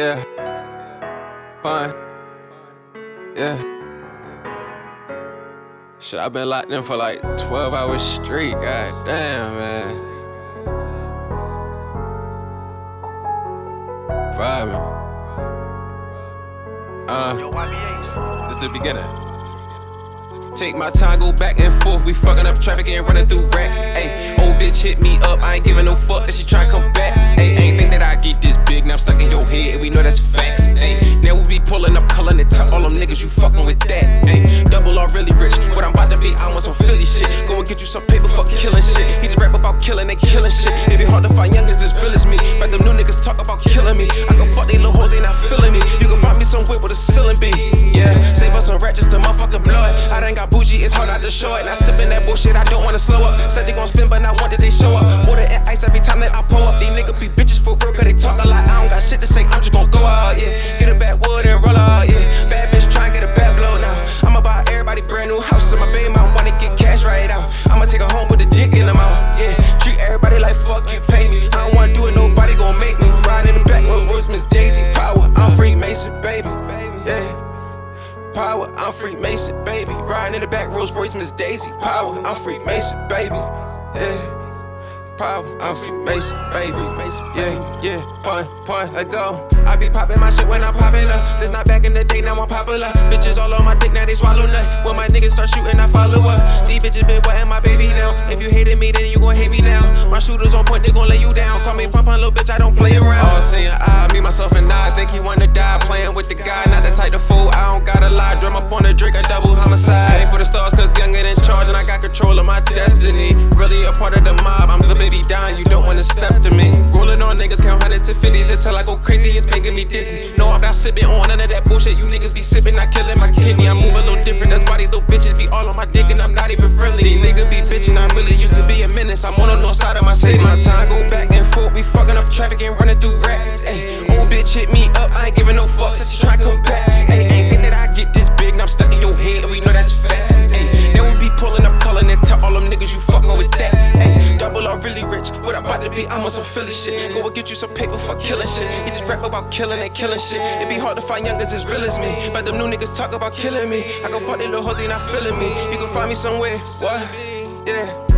Yeah. Fun. Yeah. Shit, i been locked in for like 12 hours straight. God damn, man. Vibing. Uh, Yo, YBH. it's the beginning. Take my time, go back and forth. We fucking up traffic and running through racks. Ayy, old bitch hit me up. I ain't giving no fuck that she try to come back. Niggas. You fucking with that. Ayy, double R really rich. What I'm about to be, I'm on some Philly shit. Go and get you some paper for killing shit. He just rap about killing, they killing shit. It be hard to find youngers as real as me. But them new niggas talk about killing me. I can fuck they little hoes, they not feeling me. You can find me some whip with a ceiling be. Yeah, save us some rat just to motherfucking blow it. I done got bougie, it's hard not to show it. Now sipping that bullshit, I don't wanna slow up. Said they gon' spin, but not one did they show up. Take her home with a dick in the mouth, yeah. Treat everybody like fuck you, pay me. I don't wanna do it, nobody gon' make me. Ride in the back with Royce, Miss Daisy Power. I'm Freemason, baby, yeah. Power, I'm Freemason, baby. Riding in the back, Rolls Royce, Miss Daisy. Power, I'm Freemason, baby. Yeah. Power, I'm Freemason, baby. Yeah, yeah. Point, point, let go. I be popping my shit when I'm popular. This not back in the day, now I'm popular. Bitches all on my dick, now they swallow nut. When my niggas start shooting, I follow up. These bitches been wetting my baby now. If you hated me, then you gon' hate me now. My shooters on point, they gon' lay you down. Call me pump little bitch, I don't play around. All seeing I, me, myself, and I. Think he wanna die playing with the guy, not the type to fool. I don't gotta lie, drum up on the drink, a double homicide. Destiny. Really a part of the mob, I'm the baby dying, you don't wanna step to me. Rolling on niggas, count hundreds to fifties until I go crazy, it's making me dizzy. No, I'm not sipping on none of that bullshit, you niggas be sipping, not killing my kidney. I move a little different, that's why these little bitches be all on my dick, and I'm not even friendly. These niggas be bitching, I really used to be a menace. I'm on the north side of my city. My time go back and forth, we fucking up traffic and running through racks. Philly shit. Go and get you some paper for killing shit. He just rap about killing and killing shit. It be hard to find youngers as real as me, but them new niggas talk about killing me. I can fuck they little hoes, they not feeling me. You can find me somewhere, what? Yeah.